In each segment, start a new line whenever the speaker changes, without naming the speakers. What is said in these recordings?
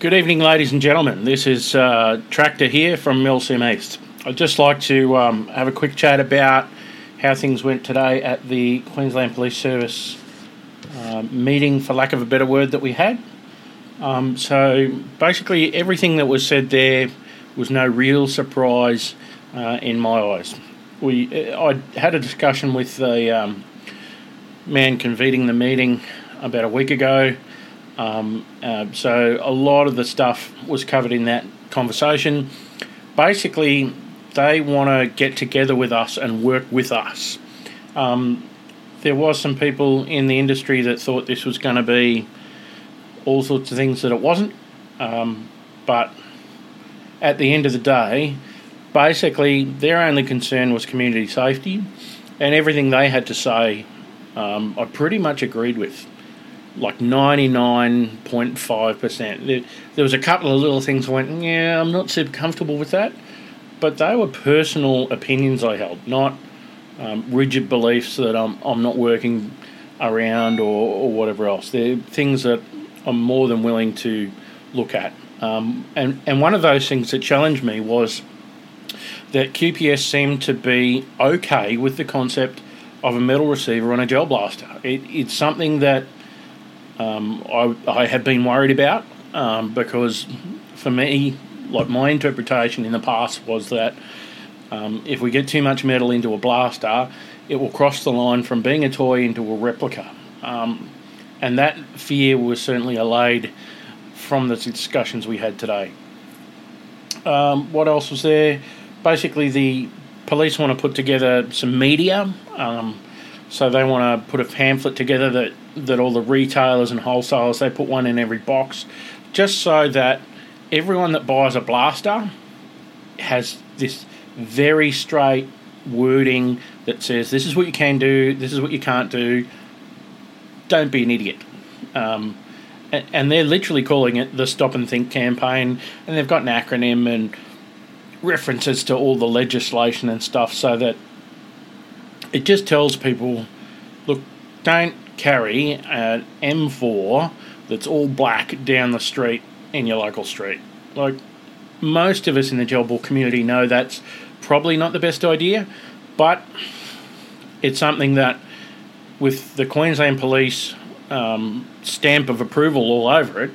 Good evening, ladies and gentlemen. This is uh, Tractor here from Milsim East. I'd just like to um, have a quick chat about how things went today at the Queensland Police Service uh, meeting, for lack of a better word, that we had. Um, so basically, everything that was said there was no real surprise uh, in my eyes. We, uh, I had a discussion with the um, man convening the meeting about a week ago. Um, uh, so a lot of the stuff was covered in that conversation. Basically, they want to get together with us and work with us. Um, there was some people in the industry that thought this was going to be all sorts of things that it wasn't. Um, but at the end of the day, basically their only concern was community safety, and everything they had to say, um, I pretty much agreed with like 99.5%. There, was a couple of little things I went, yeah, I'm not super comfortable with that. But they were personal opinions I held, not um, rigid beliefs that I'm, I'm not working around or, or whatever else. They're things that I'm more than willing to look at. Um, and, and one of those things that challenged me was that QPS seemed to be okay with the concept of a metal receiver on a gel blaster. It, it's something that um, I, I have been worried about um, because for me, like my interpretation in the past was that um, if we get too much metal into a blaster, it will cross the line from being a toy into a replica. Um, and that fear was certainly allayed from the discussions we had today. Um, what else was there? Basically, the police want to put together some media. Um, so they want to put a pamphlet together that, that all the retailers and wholesalers they put one in every box, just so that everyone that buys a blaster has this very straight wording that says this is what you can do, this is what you can't do. Don't be an idiot. Um, and, and they're literally calling it the Stop and Think campaign, and they've got an acronym and references to all the legislation and stuff so that it just tells people look, don't carry an M4 that's all black down the street in your local street. Like, most of us in the gel ball community know that's probably not the best idea, but it's something that, with the Queensland Police um, stamp of approval all over it,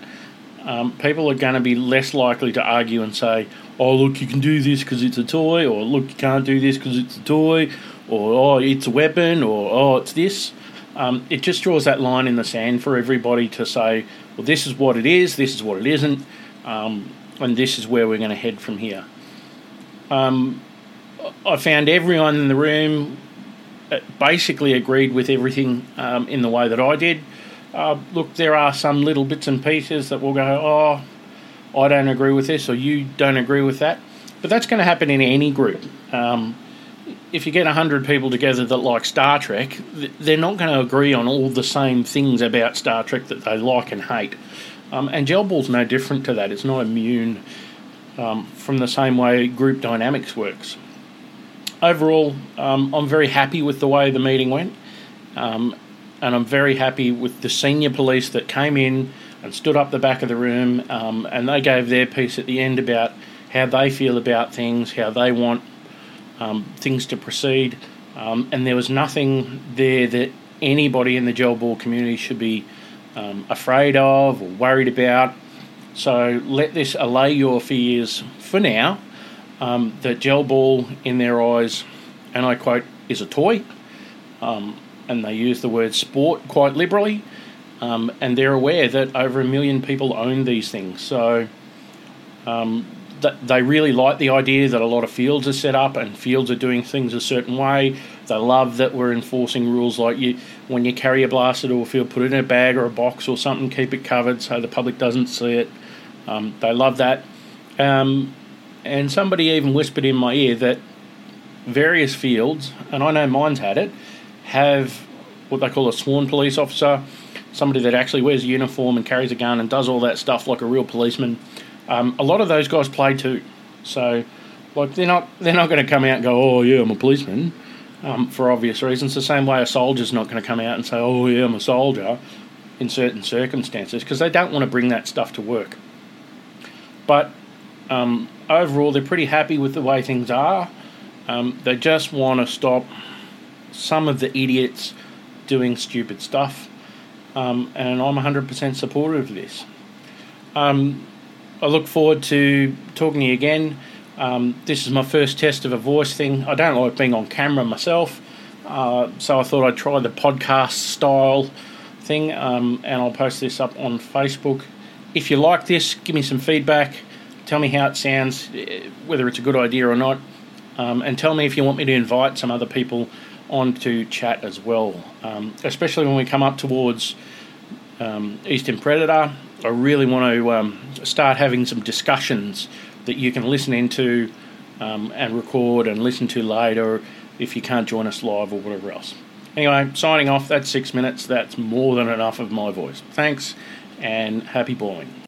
um, people are going to be less likely to argue and say, oh, look, you can do this because it's a toy, or look, you can't do this because it's a toy, or oh, it's a weapon, or oh, it's this. Um, it just draws that line in the sand for everybody to say, well, this is what it is, this is what it isn't, um, and this is where we're going to head from here. Um, I found everyone in the room uh, basically agreed with everything um, in the way that I did. Uh, look, there are some little bits and pieces that will go, oh, I don't agree with this, or you don't agree with that. But that's going to happen in any group. Um, if you get 100 people together that like Star Trek, they're not going to agree on all the same things about Star Trek that they like and hate. Um, and Gel Ball's no different to that. It's not immune um, from the same way group dynamics works. Overall, um, I'm very happy with the way the meeting went. Um, and I'm very happy with the senior police that came in and stood up the back of the room um, and they gave their piece at the end about how they feel about things, how they want um, things to proceed. Um, and there was nothing there that anybody in the gel ball community should be um, afraid of or worried about. So let this allay your fears for now. Um, that gel ball, in their eyes, and I quote, is a toy. Um, and they use the word sport quite liberally. Um, and they're aware that over a million people own these things. So um, they really like the idea that a lot of fields are set up and fields are doing things a certain way. They love that we're enforcing rules like you when you carry a blaster to a field, put it in a bag or a box or something, keep it covered so the public doesn't see it. Um, they love that. Um, and somebody even whispered in my ear that various fields, and I know mine's had it, have what they call a sworn police officer, somebody that actually wears a uniform and carries a gun and does all that stuff like a real policeman. Um, a lot of those guys play too, so like they're not they're not going to come out and go, oh yeah, I'm a policeman, um, for obvious reasons. The same way a soldier's not going to come out and say, oh yeah, I'm a soldier, in certain circumstances because they don't want to bring that stuff to work. but um, overall, they're pretty happy with the way things are. Um, they just want to stop some of the idiots doing stupid stuff, um, and I'm 100% supportive of this. Um, I look forward to talking to you again. Um, this is my first test of a voice thing. I don't like being on camera myself, uh, so I thought I'd try the podcast style thing, um, and I'll post this up on Facebook. If you like this, give me some feedback. Tell me how it sounds, eh, whether it's a good idea or not, um, and tell me if you want me to invite some other people on to chat as well, um, especially when we come up towards um, Eastern Predator. I really want to um, start having some discussions that you can listen into um, and record and listen to later if you can't join us live or whatever else. Anyway, signing off. That's six minutes. That's more than enough of my voice. Thanks and happy boiling.